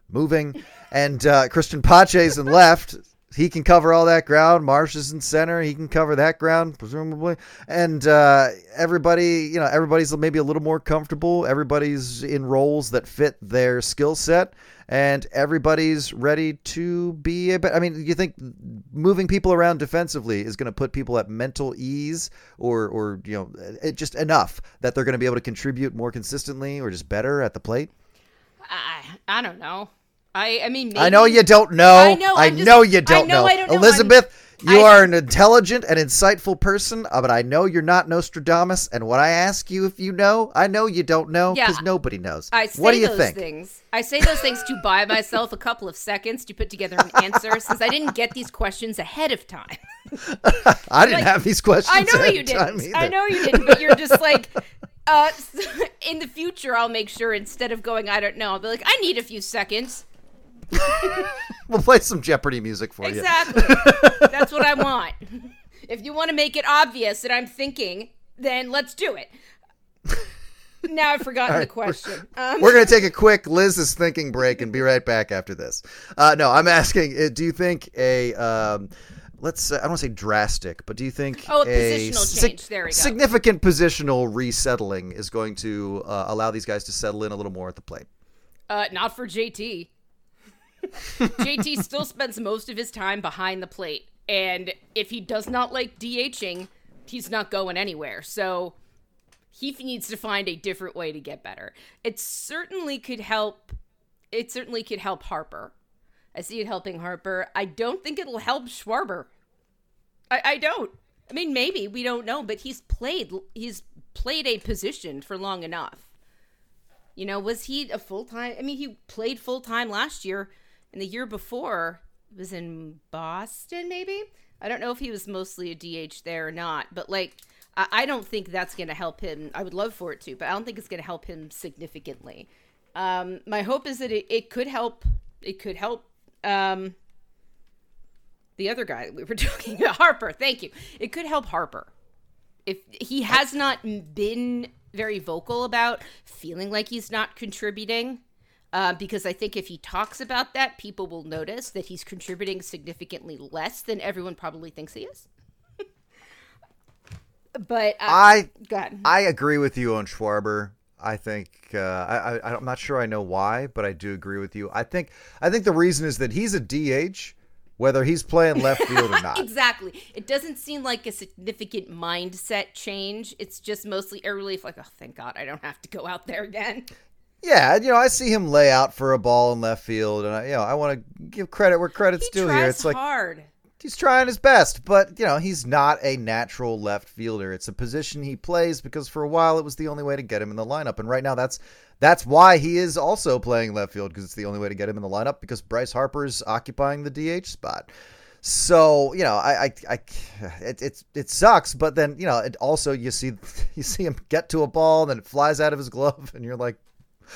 moving. And uh, Cristian Pache's in left. He can cover all that ground. Marsh is in center. He can cover that ground, presumably. And uh, everybody, you know, everybody's maybe a little more comfortable. Everybody's in roles that fit their skill set and everybody's ready to be a bit. I mean, you think moving people around defensively is going to put people at mental ease or or you know, just enough that they're going to be able to contribute more consistently or just better at the plate? I I don't know. I I mean, maybe, I know you don't know. I know. I just, know you don't I know, know. I don't know. Elizabeth, I'm, you are an intelligent and insightful person, uh, but I know you're not Nostradamus. And when I ask you if you know, I know you don't know because yeah, nobody knows. I say what do you those think? things. I say those things to buy myself a couple of seconds to put together an answer, since I didn't get these questions ahead of time. I didn't like, have these questions. I know you didn't. I know you didn't, but you're just like. Uh, in the future, I'll make sure instead of going, I don't know, I'll be like, I need a few seconds. We'll play some Jeopardy music for exactly. you. Exactly. That's what I want. If you want to make it obvious that I'm thinking, then let's do it. Now I've forgotten right, the question. We're, um. we're going to take a quick Liz is thinking break and be right back after this. Uh, no, I'm asking, uh, do you think a. Um, let's uh, I don't want to say drastic, but do you think oh, a, a positional change? there we go. Significant positional resettling is going to uh, allow these guys to settle in a little more at the plate. Uh, not for JT. JT still spends most of his time behind the plate, and if he does not like DHing, he's not going anywhere. So he needs to find a different way to get better. It certainly could help. It certainly could help Harper. I see it helping Harper. I don't think it'll help Schwarber. I, I don't. I mean, maybe we don't know, but he's played. He's played a position for long enough. You know, was he a full time? I mean, he played full time last year and the year before was in Boston, maybe. I don't know if he was mostly a DH there or not, but like I, I don't think that's going to help him. I would love for it to, but I don't think it's going to help him significantly. Um, my hope is that it, it could help. It could help um, the other guy that we were talking about, Harper. Thank you. It could help Harper if he has not been very vocal about feeling like he's not contributing uh, because I think if he talks about that, people will notice that he's contributing significantly less than everyone probably thinks he is. but uh, I I agree with you on Schwarber. I think uh, I, I I'm not sure I know why, but I do agree with you. I think I think the reason is that he's a DH, whether he's playing left field or not. exactly. It doesn't seem like a significant mindset change. It's just mostly a relief, like oh, thank God, I don't have to go out there again. Yeah, you know, I see him lay out for a ball in left field, and I, you know, I want to give credit where credit's he due here. It's like hard. He's trying his best, but you know, he's not a natural left fielder. It's a position he plays because for a while it was the only way to get him in the lineup, and right now that's that's why he is also playing left field because it's the only way to get him in the lineup because Bryce Harper's occupying the DH spot. So you know, I, I, I it, it, it sucks, but then you know, it also you see you see him get to a ball, and then it flies out of his glove, and you're like,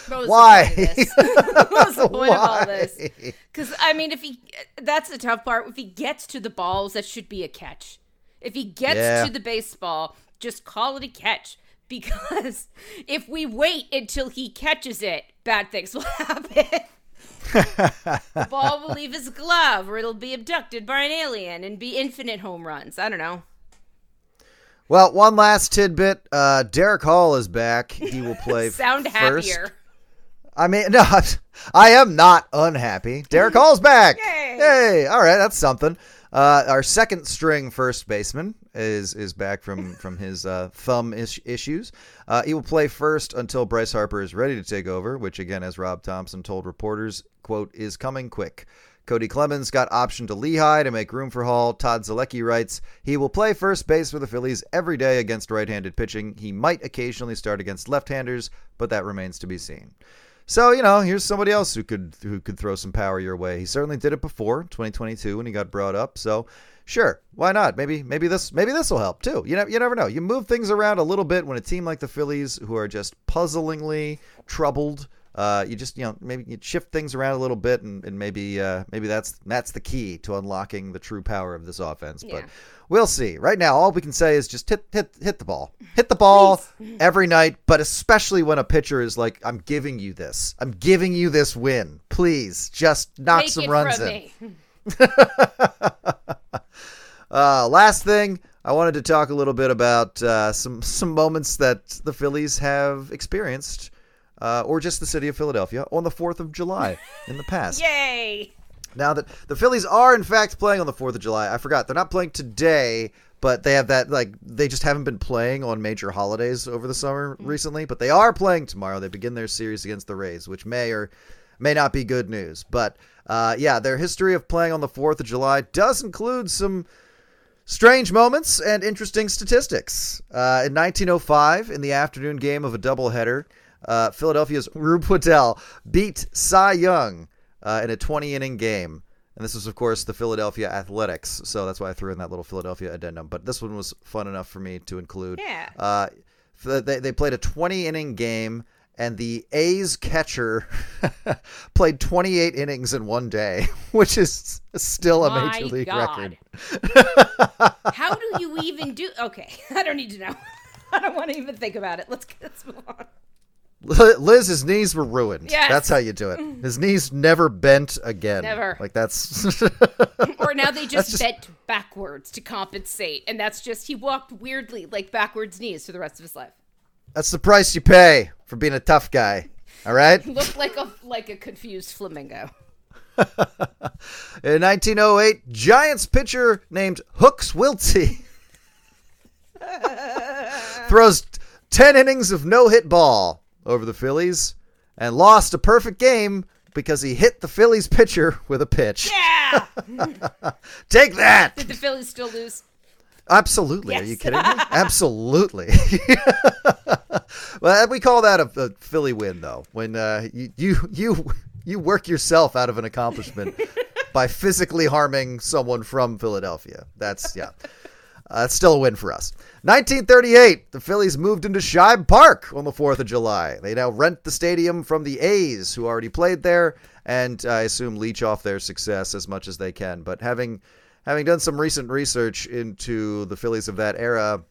why? what was the point Why? of all this? Because I mean, if he that's the tough part. If he gets to the balls, that should be a catch. If he gets yeah. to the baseball, just call it a catch. Because if we wait until he catches it, bad things will happen. the ball will leave his glove, or it'll be abducted by an alien and be infinite home runs. I don't know. Well, one last tidbit. Uh, Darrick Hall is back. He will play. Sound first. happier. I mean, no, I am not unhappy. Darrick Hall's back. Yay! Yay! All right, that's something. Uh, our second string first baseman is is back from from his uh, thumb is- issues. Uh, he will play first until Bryce Harper is ready to take over, which again, as Rob Thomson told reporters, "quote is coming quick." Cody Clemens got optioned to Lehigh to make room for Hall. Todd Zolecki writes, he will play first base for the Phillies every day against right-handed pitching. He might occasionally start against left-handers, but that remains to be seen. So you know, here's somebody else who could who could throw some power your way. He certainly did it before 2022 when he got brought up. So sure, why not? Maybe maybe this maybe this will help too. You know, you never know. You move things around a little bit when a team like the Phillies, who are just puzzlingly troubled Uh, you just you know maybe you shift things around a little bit, and, and maybe uh, maybe that's that's the key to unlocking the true power of this offense. But we'll see. Right now, all we can say is just hit hit hit the ball, hit the ball every night. But especially when a pitcher is like, "I'm giving you this. I'm giving you this win. Please, just knock Take some it runs from in." me. Uh, last thing, I wanted to talk a little bit about uh, some some moments that the Phillies have experienced, uh, or just the city of Philadelphia, on the Fourth of July in the past. Yay! Now that the Phillies are in fact playing on the Fourth of July, I forgot they're not playing today, but they have that like they just haven't been playing on major holidays over the summer recently. But they are playing tomorrow. They begin their series against the Rays, which may or may not be good news. But uh, yeah, their history of playing on the Fourth of July does include some strange moments and interesting statistics. Uh, in 1905, in the afternoon game of a doubleheader, uh, Philadelphia's Rube Waddell beat Cy Young uh, in a 20 inning game. And this was, of course, the Philadelphia Athletics. So that's why I threw in that little Philadelphia addendum. But this one was fun enough for me to include. Yeah. Uh, they, they played a 20 inning game, and the A's catcher played 28 innings in one day, which is still a My major league God. record. How do you even do? Okay, I don't need to know. I don't want to even think about it. Let's let's move on. Liz, his knees were ruined. Yes. That's how you do it. His knees never bent again. Never. Like that's Or now they just, just- bent backwards to compensate, and that's just he walked weirdly like backwards knees for the rest of his life. that's the price you pay for being a tough guy. All right. Looked like a like a confused flamingo. In 1908, Giants pitcher named Hooks Wiltse throws 10 innings of no hit ball over the Phillies and lost a perfect game because he hit the Phillies pitcher with a pitch. Yeah. Take that! Did the Phillies still lose? Absolutely. Are you kidding me? Absolutely. well, we call that a, a Philly win, though. When uh, you, you you you work yourself out of an accomplishment by physically harming someone from Philadelphia. That's yeah. Uh, that's still a win for us. 1938, the Phillies moved into Shibe Park on the 4th of July. They now rent the stadium from the A's, who already played there, and I assume leech off their success as much as they can. But having having done some recent research into the Phillies of that era,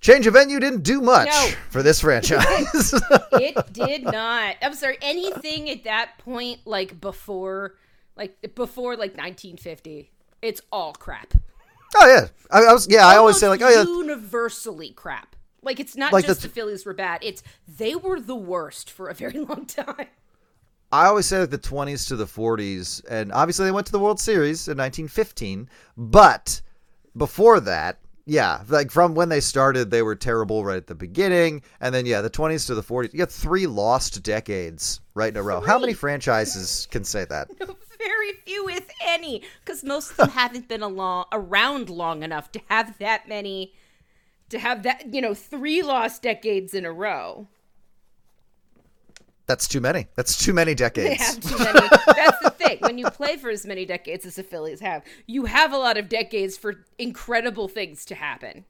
change of venue didn't do much No. for this franchise. It did not. I'm sorry. Anything at that point, like before, like before, like 1950, it's all crap. Oh yeah, I, I was yeah. I always say like oh yeah, universally crap. Like it's not Like just the- the Phillies were bad; it's they were the worst for a very long time. I always say like the 20s to the 40s, and obviously they went to the World Series in 1915. But before that, yeah, like from when they started, they were terrible right at the beginning, and then yeah, the 20s to the 40s. You got three lost decades right in a row. How many franchises can say that? Very few, if any, because most of them haven't been along, around long enough to have that many, to have that you know three lost decades in a row. That's too many. That's too many They decades. have too many. That's the thing. When you play for as many decades as the Phillies have, you have a lot of decades for incredible things to happen.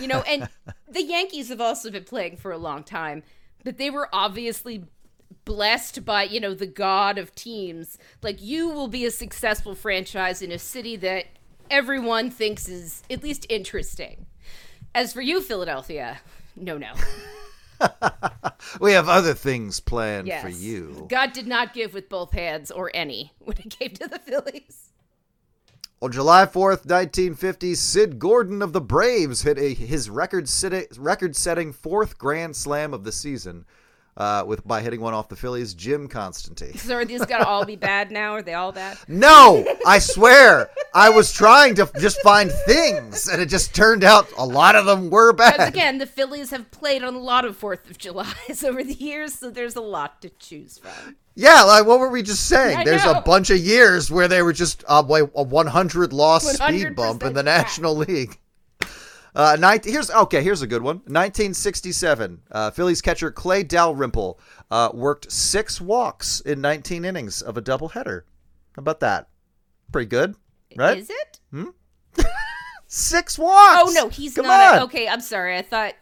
You know, and the Yankees have also been playing for a long time, but they were obviously blessed by, you know, the god of teams. Like, you will be a successful franchise in a city that everyone thinks is at least interesting. As for you, Philadelphia, no, no. We have other things planned Yes. for you. God did not give with both hands or any when it came to the Phillies. On July 4th, 1950, Sid Gordon of the Braves hit a, his record record-setting fourth grand slam of the season uh, with by hitting one off the Phillies' Jim Konstanty. So are these gonna all be bad now? Are they all bad? No, I swear, I was trying to just find things, and it just turned out a lot of them were bad. again, the Phillies have played on a lot of Fourth of July's over the years, so there's a lot to choose from. Yeah, like what were we just saying? I There's know. a bunch of years where they were just uh, a 100 loss speed 100% bump in the crap. National League. Uh, 19, here's okay. Here's a good one. 1967, uh, Phillies catcher Clay Dalrymple uh, worked six walks in 19 innings of a doubleheader. How about that? Pretty good, right? Is it? Six walks. Oh no, he's Come not. A, okay, I'm sorry. I thought.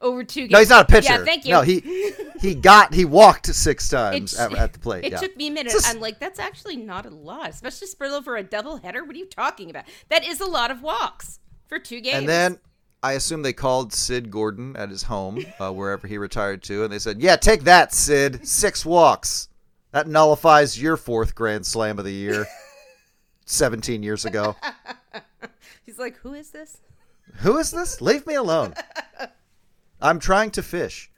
over two games. No, he's not a pitcher. Yeah, thank you. No, he he got he walked six times It- at, at the plate. It yeah. took me a minute. Just- I'm like, that's actually not a lot, especially spread over a double header. What are you talking about? That is a lot of walks for two games. And then I assume they called Sid Gordon at his home, uh, wherever he retired to, and they said, "Yeah, take that, Sid. Six walks. That nullifies your fourth Grand Slam of the year, seventeen years ago. he's like, who is this? Who is this? Leave me alone. I'm trying to fish."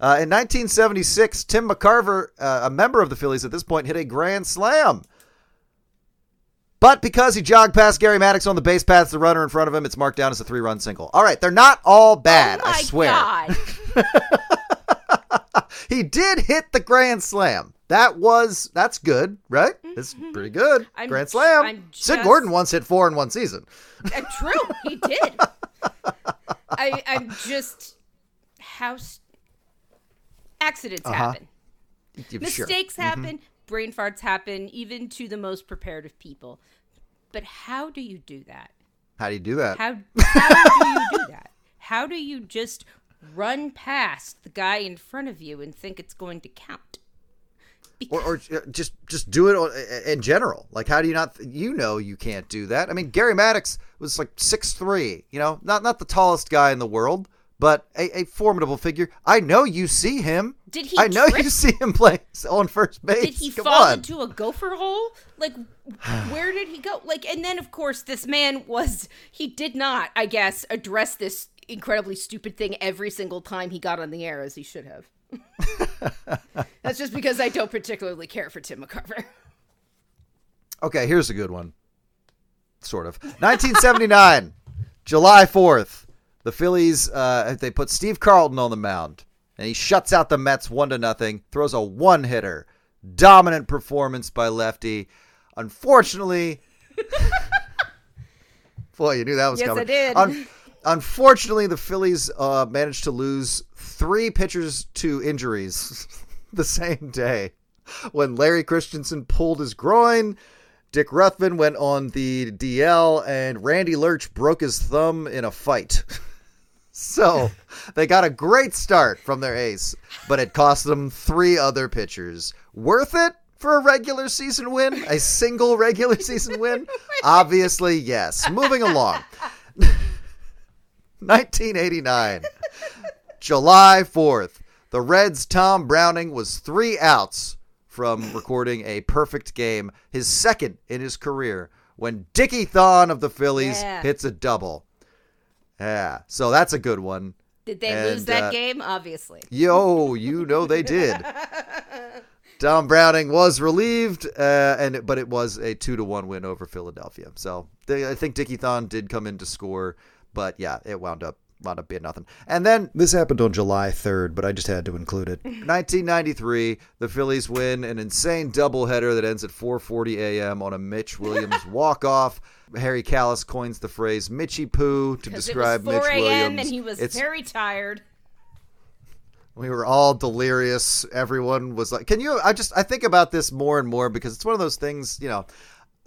Uh, in 1976, Tim McCarver, uh, a member of the Phillies at this point, hit a grand slam. But because he jogged past Gary Maddox on the base path, the runner in front of him, it's marked down as a three-run single. All right, they're not all bad. oh my I swear. God. he did hit the grand slam. That was that's good, right? It's pretty good. Mm-hmm. I'm grand slam. I'm Sid Gordon once hit four in one season. Uh, true, he did. I, I'm just how s- accidents Uh-huh. happen, Yeah, sure. Mm-hmm. Brain farts happen, even to the most prepared of people. But how do you do that? How do you do that? How how do you do that? How do you just run past the guy in front of you and think it's going to count? or, or uh, just just do it in general. Like, how do you not? You know, you can't do that. I mean, Gary Maddox was like six three. You know, not not the tallest guy in the world, but a, a formidable figure. I know you see him. Did he I know trip? you see him play on first base. Did he Come fall on. into a gopher hole? Like, where did he go? Like, and then of course this man was he did not, I guess, address this incredibly stupid thing every single time he got on the air as he should have. That's just because I don't particularly care for Tim McCarver. Okay, here's a good one. Sort of. 1979, July 4th. The Phillies uh, they put Steve Carlton on the mound, and he shuts out the Mets one to nothing. Throws a one hitter, dominant performance by lefty. Unfortunately, boy, you knew that was Yes, coming. I did. Un- unfortunately, the Phillies uh, managed to lose three pitchers to injuries the same day. When Larry Christenson pulled his groin, Dick Ruthven went on the DL, and Randy Lerch broke his thumb in a fight. so they got a great start from their ace, but it cost them three other pitchers. Worth it for a regular season win? A single regular season win? Obviously, yes. Moving along. 1989, July 4th. The Reds' Tom Browning was three outs from recording a perfect game, his second in his career, when Dickie Thon of the Phillies Yeah. hits a double. Yeah, so that's a good one. Did they And, lose that uh, game? Obviously. Yo, you know they did. Tom Browning was relieved, uh, and but it was a two to one win over Philadelphia. So they, I think Dickie Thon did come in to score, but yeah, it wound up wound up being nothing. And then this happened on July third, but I just had to include it. 1993, the Phillies win an insane doubleheader that ends at 4:40 a.m. on a Mitch Williams walk off. Harry Kalas coins the phrase "Mitchy Poo" to describe it was 4 Mitch Williams. and he was It's- very tired. we were all delirious. Everyone was like, "Can you?" I just I think about this more and more because it's one of those things. You know,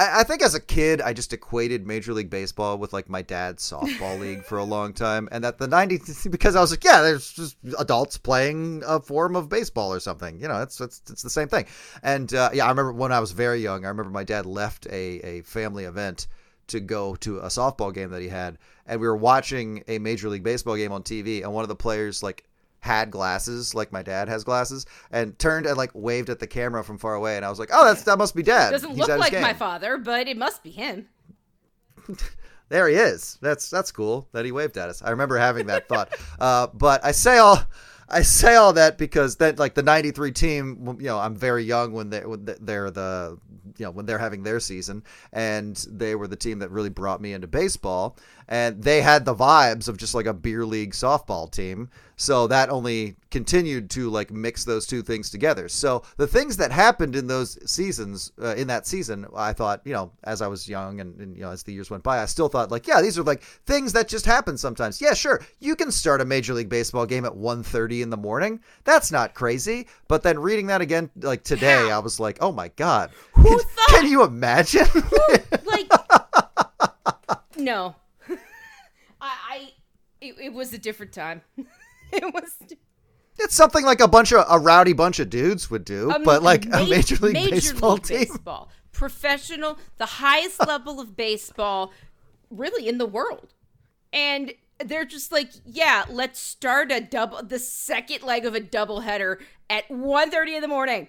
I, I think as a kid I just equated Major League Baseball with like my dad's softball league for a long time, and that the '90s because I was like, yeah, there's just adults playing a form of baseball or something. You know, it's it's it's the same thing. And uh, yeah, I remember when I was very young. I remember my dad left a a family event to go to a softball game that he had, and we were watching a Major League Baseball game on TV, and one of the players like had glasses, like my dad has glasses, and turned and like waved at the camera from far away, and I was like, "Oh, that's that must be dad." Doesn't He's look like my father, but it must be him. There he is. That's that's cool that he waved at us. I remember having that thought. Uh, but I say all I say all that because that like the '93 team, you know, I'm very young when they when they're the you know when they're having their season, and they were the team that really brought me into baseball, and they had the vibes of just like a beer league softball team. So that only continued to like mix those two things together. So the things that happened in those seasons, uh, in that season, I thought, you know, as I was young and, and you know as the years went by, I still thought like, yeah, these are like things that just happen sometimes. Yeah, sure, you can start a major league baseball game at 1.30 in the morning. That's not crazy. But then reading that again, like today, I was like, oh my god, Who can, thought- can you imagine? like no it, it was a different time it was It's something like a bunch of a rowdy bunch of dudes would do, a but like ma- a major league Major baseball League team. Baseball. Professional, the highest level of baseball really in the world. And they're just like, yeah, let's start a double the second leg of a doubleheader at 1:30 in the morning.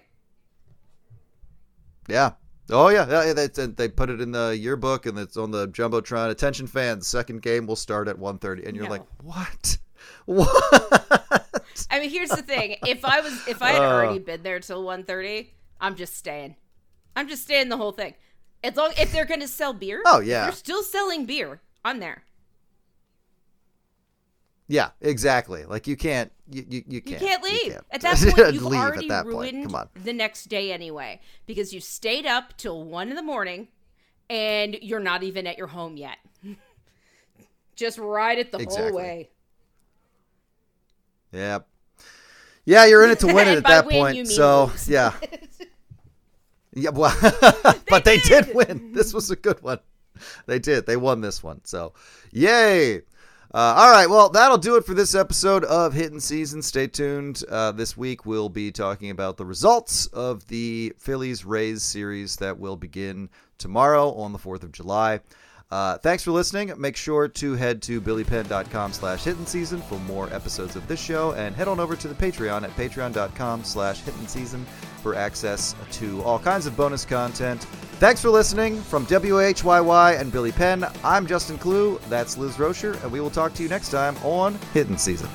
Yeah. Oh yeah, yeah they, they- put it in the yearbook and it's on the jumbotron. Attention fans, second game will start at 1.30. and you're No. like, what? What? I mean, here's the thing. If I was if I had Uh. already been there till 1:30, I'm just staying. I'm just staying the whole thing. As long if they're going to sell beer, Oh, yeah. they're still selling beer. I'm there. Yeah, exactly. Like you can't, you you, you You can't, you can't leave. can't At that point, you've leave already at that point. ruined Come on. the next day anyway because you stayed up till one in the morning and you're not even at your home yet. Just ride it the whole way. Yeah. Yeah, you're in it to win it at that win, point. you So lose. yeah. Yeah, well, but they did. did. win. This was a good one. They did. They won this one. So, yay! Uh, all right, well, that'll do it for this episode of Hittin' Season. Stay tuned. Uh, this week we'll be talking about the results of the Phillies Rays series that will begin tomorrow on the 4th of July. Uh, thanks for listening. Make sure to head to billypenn.com slash hidden season for more episodes of this show and head on over to the Patreon at patreon.com slash hidden season for access to all kinds of bonus content. Thanks for listening. From WHYY and Billy Penn, I'm Justin Klugh. That's Liz Roscher, and we will talk to you next time on Hittin' Season.